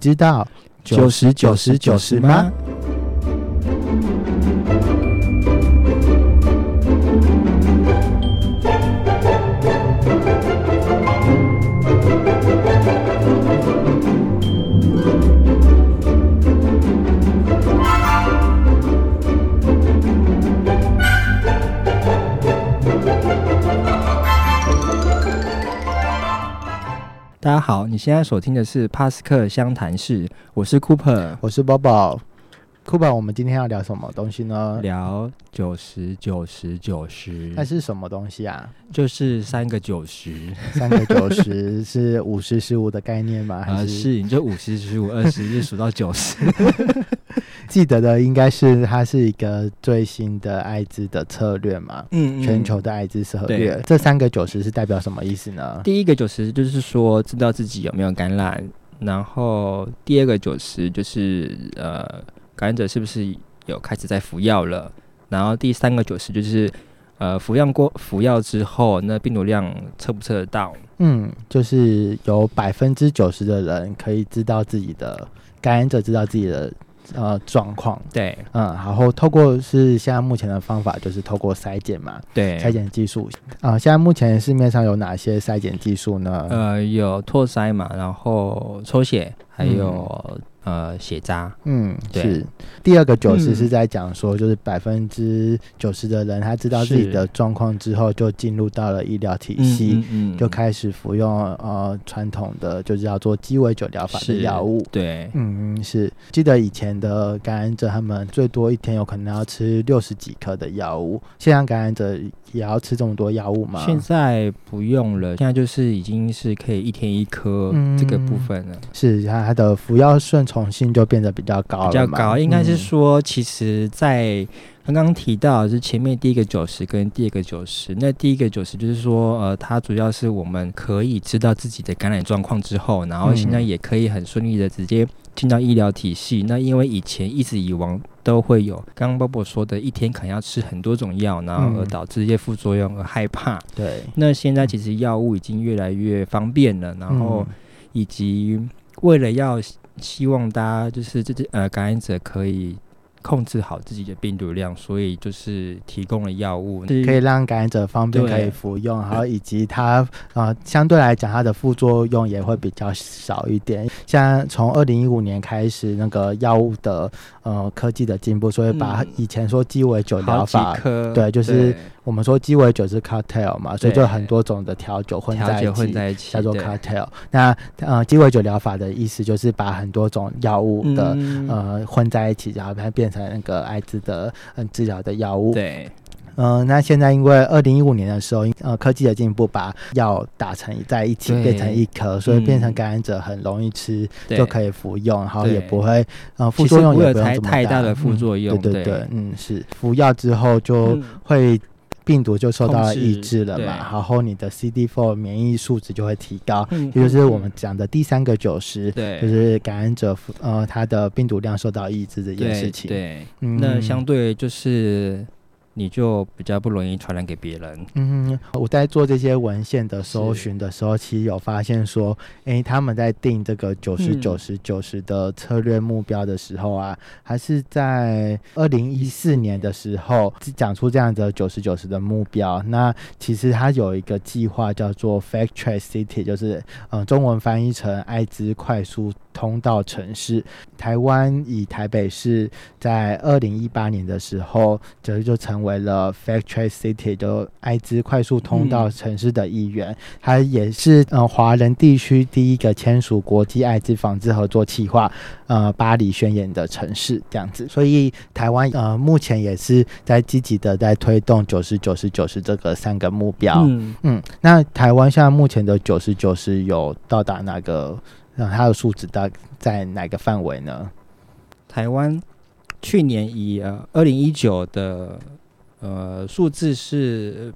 知道九十九十九十吗？？大家好，你现在所听的是帕斯克湘潭市，我是 Cooper，我是宝宝。酷宝，我们今天要聊什么东西呢？聊九十九十九十，那是什么东西啊？就是三个九十，三个九十 是五十十五的概念吗？还呃，是是你就五十十五二十就数到九十，记得的应该是它是一个最新的艾滋的策略嘛？嗯全球的艾滋策略对，这三个九十是代表什么意思呢？第一个九十就是说知道自己有没有感染，然后第二个九十就是呃感染者是不是有开始在服药了，然后第三个九十就是呃服药过服药之后，那病毒量测不测得到？嗯，就是有百分之九十的人可以知道自己的感染者知道自己的呃状况。对嗯，然后透过是现在目前的方法，就是透过筛检嘛，对，筛检技术啊、现在目前市面上有哪些筛检技术呢？呃，有拓筛嘛，然后抽血，还有、呃血渣。嗯，对是第二个九十嗯是在讲说，就是百分之九十的人他知道自己的状况之后，就进入到了医疗体系，嗯就开始服用呃传统的就是叫做鸡尾酒疗法的是药物。对，嗯，嗯是记得以前的感染者，他们最多一天有可能要吃六十几颗的药物，现在感染者也要吃这么多药物吗？现在不用了，现在就是已经是可以一天一颗嗯这个部分了。是它它的服药顺从性就变得比较高了比较高，应该是嗯。说，其实，在刚刚提到是前面第一个九十跟第二个九十，那第一个九十就是说，呃，它主要是我们可以知道自己的感染状况之后，然后现在嗯。也可以很顺利的直接进到医疗体系。那因为以前一直以往都会有刚刚波波说的，一天可能要吃很多种药，然后而嗯。导致一些副作用而害怕。对，那现在其实药物已经越来越方便了，然后嗯。以及为了要希望大家就是这些呃感染者可以控制好自己的病毒量，所以就是提供了药物，可以让感染者方便可以服用，然后以及它呃相对来讲它的副作用也会比较少一点。像从二零一五年开始，那个药物的呃科技的进步，所以把嗯以前说鸡尾酒疗法。颗，对就是我们说鸡尾酒是 cocktail 嘛，所以就很多种的调酒混在一起，混在一起，叫做 cocktail。那呃鸡尾酒疗法的意思就是把很多种药物的、嗯呃混在一起，然后它变成那个艾滋的嗯治疗的药物。对嗯、那现在因为二零一五年的时候，呃，科技的进步，把药打成在一起变成一颗，所以变成嗯感染者很容易吃，就可以服用，然后也不会呃副作用也不会这么太大的嗯副作用对对对对，嗯，是服药之后就嗯会。病毒就受到了抑制了嘛，然后你的 CD4 免疫数值就会提高，嗯也就是我们讲的第三个九十，对。就是感染者呃他的病毒量受到抑制这件事情。对，嗯。那相对就是你就比较不容易传染给别人，嗯，我在做这些文献的搜寻的时候，其实有发现说，诶，他们在定这个九十嗯。九十九十的策略目标的时候啊，还是在二零一四年的时候讲出这样的九十九十的目标。那其实它有一个计划叫做 Fact Trace City，就是嗯、呃中文翻译成艾滋快速通道城市。台湾以台北市在二零一八年的时候，就就成为了 Fact Trace City 的艾滋快速通道嗯城市的一员。它也是呃华人地区第一个签署国际艾滋防治合作计划呃巴黎宣言的城市，这样子。所以台湾呃目前也是在积极的在推动九十九十九十这个三个目标。嗯，嗯，那台湾现在目前的九十九十有到达哪个？呃，它的数值大在哪个范围呢？台湾去年以呃二零一九的呃数字是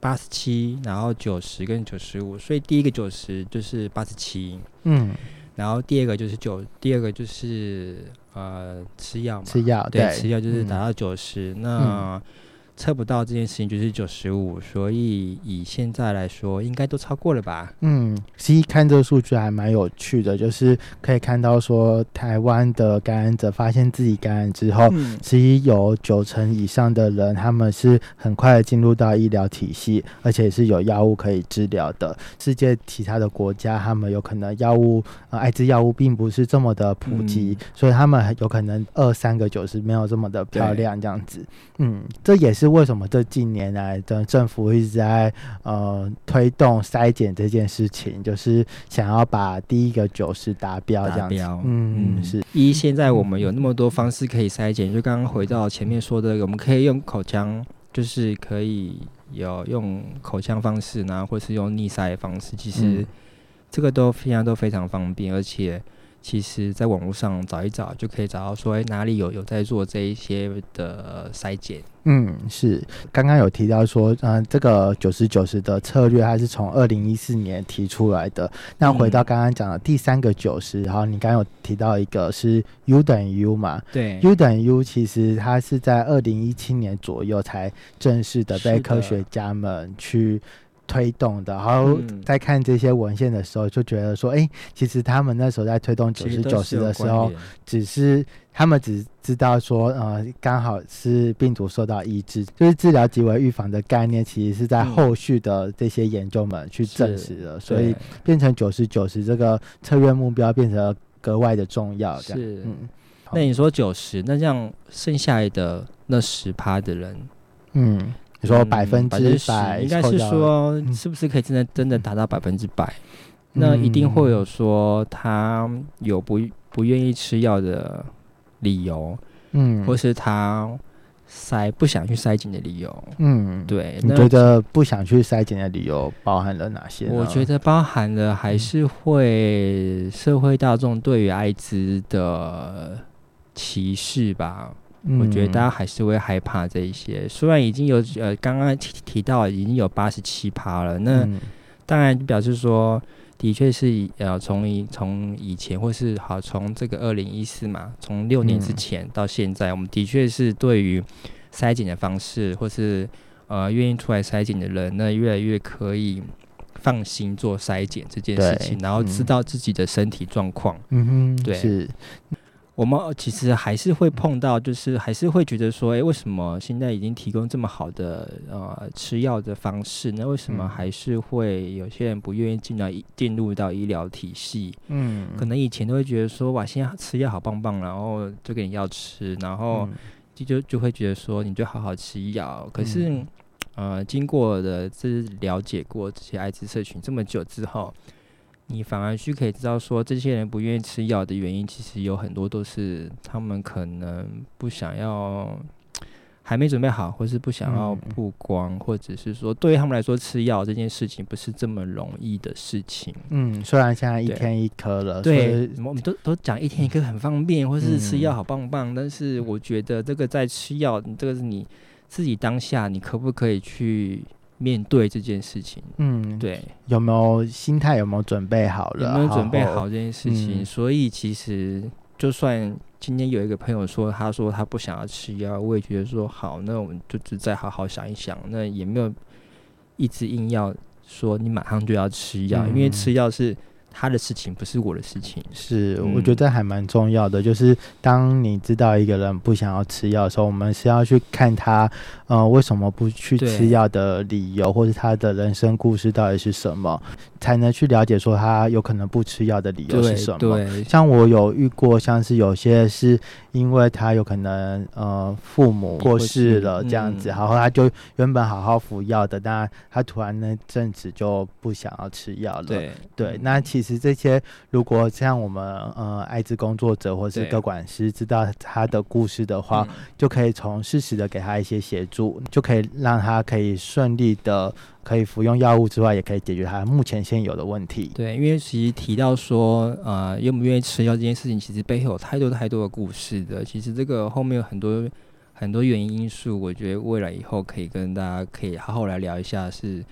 八十七，然后九十跟九十五，所以第一个九十就是八十七，嗯，然后第二个就是九，第二个就是呃吃药嘛，吃药对，吃药就是达嗯到九十、那测不到这件事情就是九十五，所以以现在来说，应该都超过了吧？嗯，其实看这个数据还蛮有趣的，就是可以看到说，台湾的感染者发现自己感染之后，嗯，其实有九成以上的人，他们是很快的进入到医疗体系，而且是有药物可以治疗的。世界其他的国家，他们有可能药物，呃，艾滋药物并不是这么的普及，嗯所以他们有可能二三个九十没有这么的漂亮这样子。嗯，这也是为什么这近年来的政府一直在呃推动筛检这件事情，就是想要把第一个九十达标这样子。达标嗯，嗯。是，一现在我们有那么多方式可以筛检，就刚刚回到前面说的，我们可以用口腔，就是可以有用口腔方式呢，或是用逆筛的方式，其实嗯。这个都现在都非常方便，而且其实在网络上找一找就可以找到说，哎、哪里有有在做这一些的筛检。嗯，是，刚刚有提到说，嗯、这个九十九十的策略，它是从二零一四年提出来的。那回到嗯刚刚讲的第三个九十，然后你刚刚有提到一个是 U 等于 U 嘛对，U 等于 U，其实它是在二零一七年左右才正式的被科学家们去。推动的，然后嗯。在看这些文献的时候，就觉得说，哎、其实他们那时候在推动九十九十的时候，只是他们只知道说，呃，刚好是病毒受到抑制，就是治疗即为预防的概念，其实是在嗯。后续的这些研究们去证实的，所以变成九十九十这个策略目标变成格外的重要。这样，是。嗯那你说九十，那这样剩下来的那十趴的人，嗯，你说百分之之百，应该是说嗯是不是可以真的真的达到百分之百？那一定会有说他有不不愿意吃药的理由，嗯，或是他塞不想去塞检的理由。嗯，对，你觉得不想去塞检的理由包含了哪些？我觉得包含了还是会社会大众对于艾滋的歧视吧。我觉得大家还是会害怕这一些。虽然已经有呃刚刚提提到已经有八十七趴了，那嗯。当然表示说，的确是呃从以从以前或是好从这个二零一四嘛，从六年之嗯。前到现在，我们的确是对于筛检的方式或是呃愿意出来筛检的人，那越来越可以放心做筛检这件事情，然后知嗯。道自己的身体状况。嗯哼，对。是，我们其实还是会碰到，就是还是会觉得说，诶，为什么现在已经提供这么好的呃吃药的方式，那为什么嗯还是会有些人不愿意进到医进入到医疗体系？嗯，可能以前都会觉得说，哇，现在吃药好棒棒，然后就给你药吃，然后嗯就就就会觉得说，你就好好吃药。可是，嗯呃，经过的这了解过这些艾滋社群这么久之后，你反而去可以知道说，这些人不愿意吃药的原因，其实有很多都是他们可能不想要。还没准备好，或是不想要嗯曝光，或者是说对于他们来说吃药这件事情不是这么容易的事情。嗯，虽然现在一天一颗了，对，我们都都讲一天一颗很方便，或是吃药嗯好棒棒，但是我觉得这个在吃药，你这个是你自己当下你可不可以去面对这件事情？嗯，对，有没有心态有没有准备好了？有没有准备好好这件事情？嗯所以其实就算今天有一个朋友说，他说他不想要吃药，我也觉得说好，那我们就只再好好想一想，那也没有一直硬要说你马上就要吃药，因为嗯吃药是他的事情，不是我的事情。是，嗯我觉得还蛮重要的。就是当你知道一个人不想要吃药的时候，我们是要去看他，呃，为什么不去吃药的理由，或者他的人生故事到底是什么，才能去了解说他有可能不吃药的理由是什么。对，像我有遇过，像是有些是因为他有可能呃父母过世了这样子，嗯然后他就原本好好服药的，但他突然那阵子就不想要吃药了。对对，那其实这些如果像我们呃艾滋工作者或是对各管师知道他的故事的话，嗯就可以从适时的给他一些协助，就可以让他可以顺利的可以服用药物之外，也可以解决他目前现有的问题。对，因为其实提到说，呃，愿不愿意吃药这件事情，其实背后有太多太多的故事的。其实这个后面有很多很多原因因素，我觉得未来以后可以跟大家可以好好来聊一下是。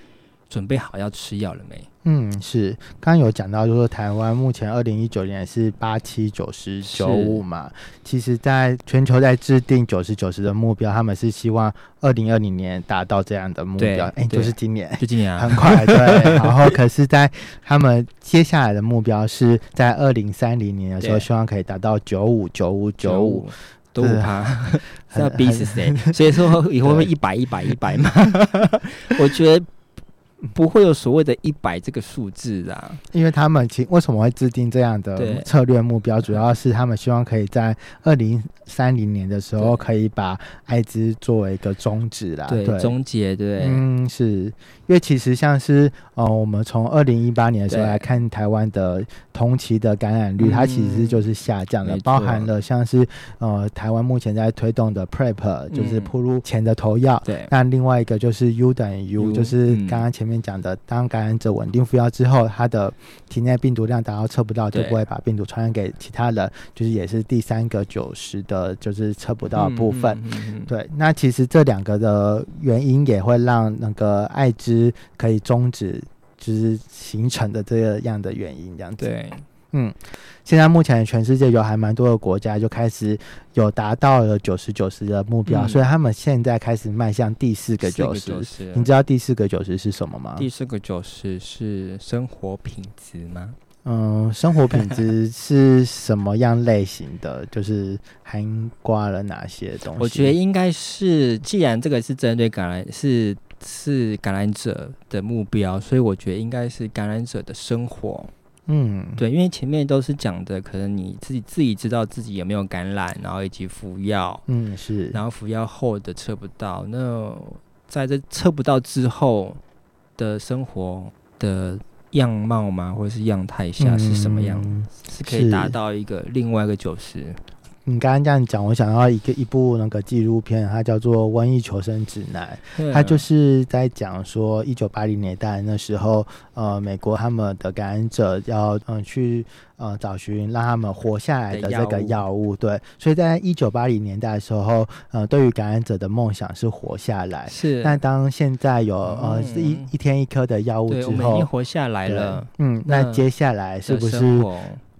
准备好要吃药了没？嗯，是，刚刚有讲到，就是说台湾目前二零一九年是八七九十九五嘛，其实在全球在制定九十九十的目标，他们是希望二零二零年达到这样的目标，哎，就是今年，就今年啊，很快，对。然后，可是，在他们接下来的目标是在二零三零年的时候，希望可以达到九五九五九五，都怕 要逼死谁？所以说以后会一百一百一百嘛？我觉得。不会有所谓的一百这个数字啊，因为他们其为什么会制定这样的策略目标，主要是他们希望可以在二零三零年的时候可以把艾滋作为一个终止啦，对，终结，对，嗯，是。因为其实像是呃，我们从二零一八年的时候来看台湾的同期的感染率，它其实就是下降的，包含了像是呃台湾目前在推动的 Prep，就是铺路前的投药。对。那另外一个就是 U 等于 U，就是刚刚前面讲的，当感染者稳定服药之后，他的体内病毒量达到测不到，就不会把病毒传染给其他人，就是也是第三个九十的，就是测不到的部分。对。那其实这两个的原因也会让那个艾滋。可以终止，就是形成的这样的原因，这样子。对，嗯，现在目前全世界有还蛮多的国家就开始有达到了九十九十的目标，所以他们现在开始迈向第四个九十。你知道第四个九十是什么吗？第四个九十是生活品质吗？嗯，生活品质是什么样类型的？就是含刮了哪些东西？我觉得应该是，既然这个是针对感染是。是感染者的目标，所以我觉得应该是感染者的生活。嗯，对，因为前面都是讲的，可能你自己自己知道自己有没有感染，然后以及服药。嗯，是。然后服药后的测不到，那在这测不到之后的生活的样貌吗？或者是样态下是什么样？是可以达到一个另外一个九十。你刚刚这样讲，我想到一个一部那个纪录片，它叫做《瘟疫求生指南》，它就是在讲说一九八零年代那时候，呃，美国他们的感染者要嗯去呃找寻让他们活下来的这个药物，对，所以在一九八零年代的时候，呃，对于感染者的梦想是活下来，是。但当现在有呃一一天一颗的药物之后，已经活下来了，嗯，那接下来是不是？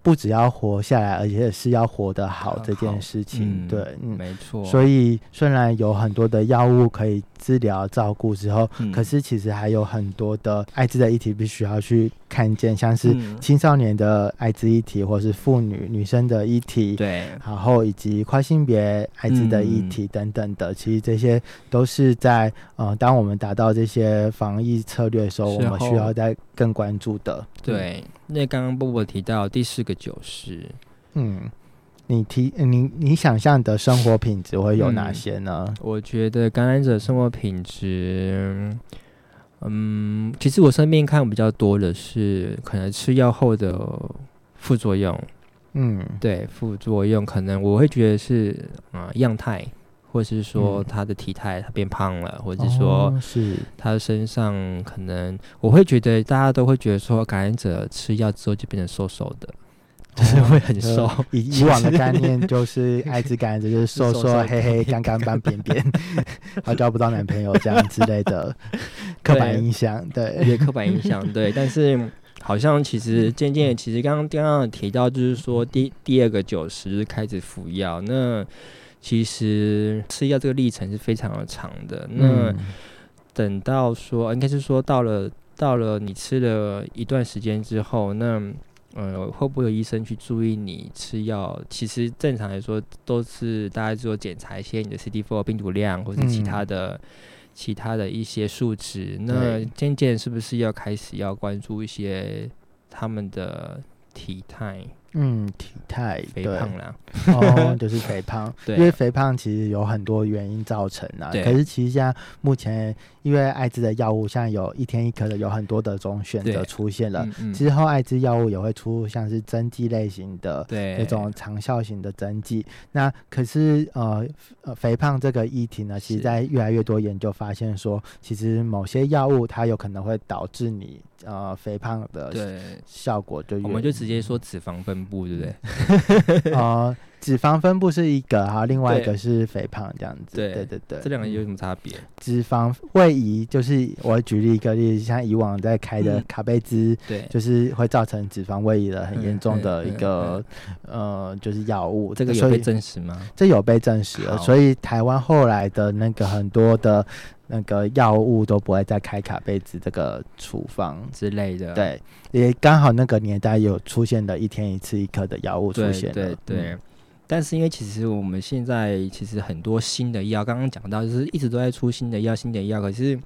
不只要活下来，而且是要活得好这件事情，对，嗯，没错。所以虽然有很多的药物可以。治疗照顾之后，可是其实还有很多的艾滋的议题必须要去看见，像是青少年的艾滋议题，或是妇女女生的议题，对，然后以及跨性别艾滋的议题等等的，其实这些都是在呃，当我们达到这些防疫策略的时候，我们需要在更关注的。对，那刚刚波波提到第四个九十，嗯。你提你你想象的生活品质会有哪些呢？我觉得感染者生活品质，嗯，其实我身边看比较多的是可能吃药后的副作用。嗯，对，副作用可能我会觉得是啊样态，或者是说他的体态他变胖了，或者是说是他的身上可能我会觉得大家都会觉得说感染者吃药之后就变成瘦瘦的。就是会很瘦，以以往的概念 就是艾滋感染者就是瘦瘦黑黑干干斑扁扁，他交不到男朋友这样之类的 刻板印象，对，一些刻板印象，对。但是好像其实渐渐，其实刚刚刚刚提到，就是说第第二个九十开始服药，那其实吃药这个历程是非常的长的。那等到说，应该是说到了到了你吃了一段时间之后，那呃，会不会有医生去注意你吃药？其实正常来说，都是大家做检查一些你的 CD4 病毒量，或者其他的、其他的一些数值。那渐渐是不是要开始要关注一些他们的体态？嗯，体态肥胖啦，哦，就是肥胖。对，因为肥胖其实有很多原因造成啊。对。可是其实现在目前，因为艾滋的药物，现在有一天一颗的，有很多的种选择出现了。之后艾滋药物也会出像是针剂类型的，对，那种长效型的针剂。那可是呃呃，肥胖这个议题呢，其实在越来越多研究发现说，其实某些药物它有可能会导致你呃肥胖的效果就。我们就直接说脂肪分。布对不对？啊，脂肪分布是一个，然后另外一个是肥胖这样子。对对对对，这两个有嗯什么差别？脂肪位移，就是我举例一个例子，像以往在开的嗯卡贝兹，对，就是会造成脂肪位移的很嗯严重的嗯一个、呃，就是药物。这个有被证实吗？这有被证实了，所以台湾后来的那个很多的那个药物都不会再开卡贝兹这个处方。之类的。对，也刚好那个年代有出现的一天一次一颗的药物出现了。对对。嗯但是因为其实我们现在其实很多新的药，刚刚讲到就是一直都在出新的药、新的药，可是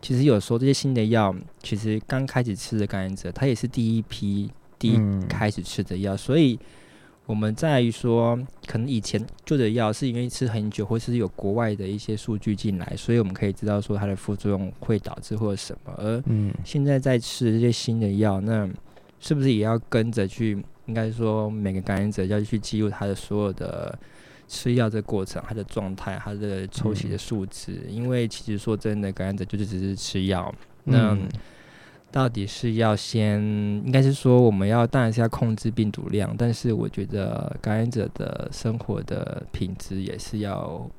其实有时候这些新的药，其实刚开始吃的感染者，他也是第一批第一嗯开始吃的药，所以我们在于说，可能以前旧的药是因为吃很久，或是有国外的一些数据进来，所以我们可以知道说它的副作用会导致或者什么，而嗯现在在吃这些新的药，那是不是也要跟着去？应该说每个感染者要去记录他的所有的吃药的过程、他的状态、他的抽血的数值，因为其实说真的，感染者就是只是吃药，那嗯。到底是要先，应该是说我们要当然是要控制病毒量，但是我觉得感染者的生活的品质也是要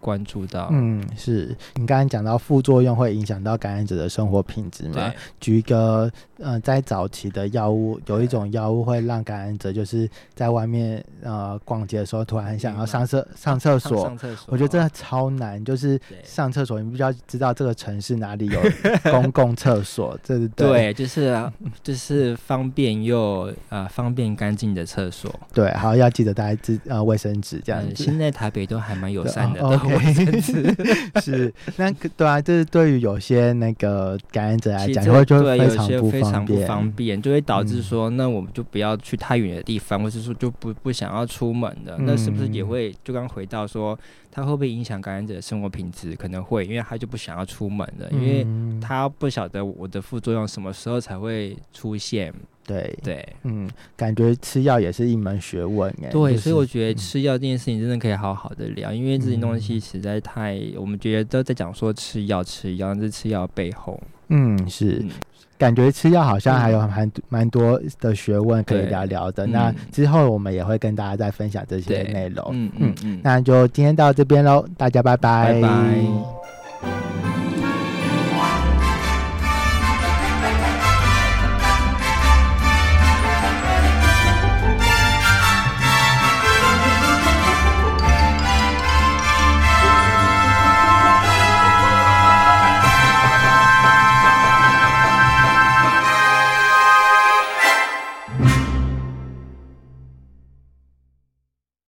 关注到。嗯，是你刚刚讲到副作用会影响到感染者的生活品质嘛对？举一个，呃，在早期的药物，有一种药物会让感染者就是在外面呃逛街的时候，突然很想要上厕上厕所。上厕所，我觉得真的超难，就是上厕所，你必须要知道这个城市哪里有 公共厕所，这是对，就是啊就是方便又呃方便干净的厕所，对，好要记得带纸呃卫生纸这样。现在台北都还蛮友善的，卫生纸是，那个对啊，就是对于有些那个感染者来讲，就会就对有些非常不方便。方便，就会导致嗯说，那我们就不要去太远的地方，或是说就不不想要出门的，那是不是也嗯会就刚回到说，他会不会影响感染者的生活品质？可能会，因为他就不想要出门了，因为嗯他不晓得我的副作用什么时候才会出现。对。对。嗯，感觉吃药也是一门学问哎。对，就是所以我觉得嗯。吃药这件事情真的可以好好的聊，因为这些东西嗯。实在太，我们觉得都在讲说吃药吃药，但是吃药背后，嗯是。嗯，感觉吃药好像还有蛮蛮多的学问可以聊聊的。嗯。那之后我们也会跟大家再分享这些内容。嗯嗯嗯，那就今天到这边喽，大家拜拜，拜拜。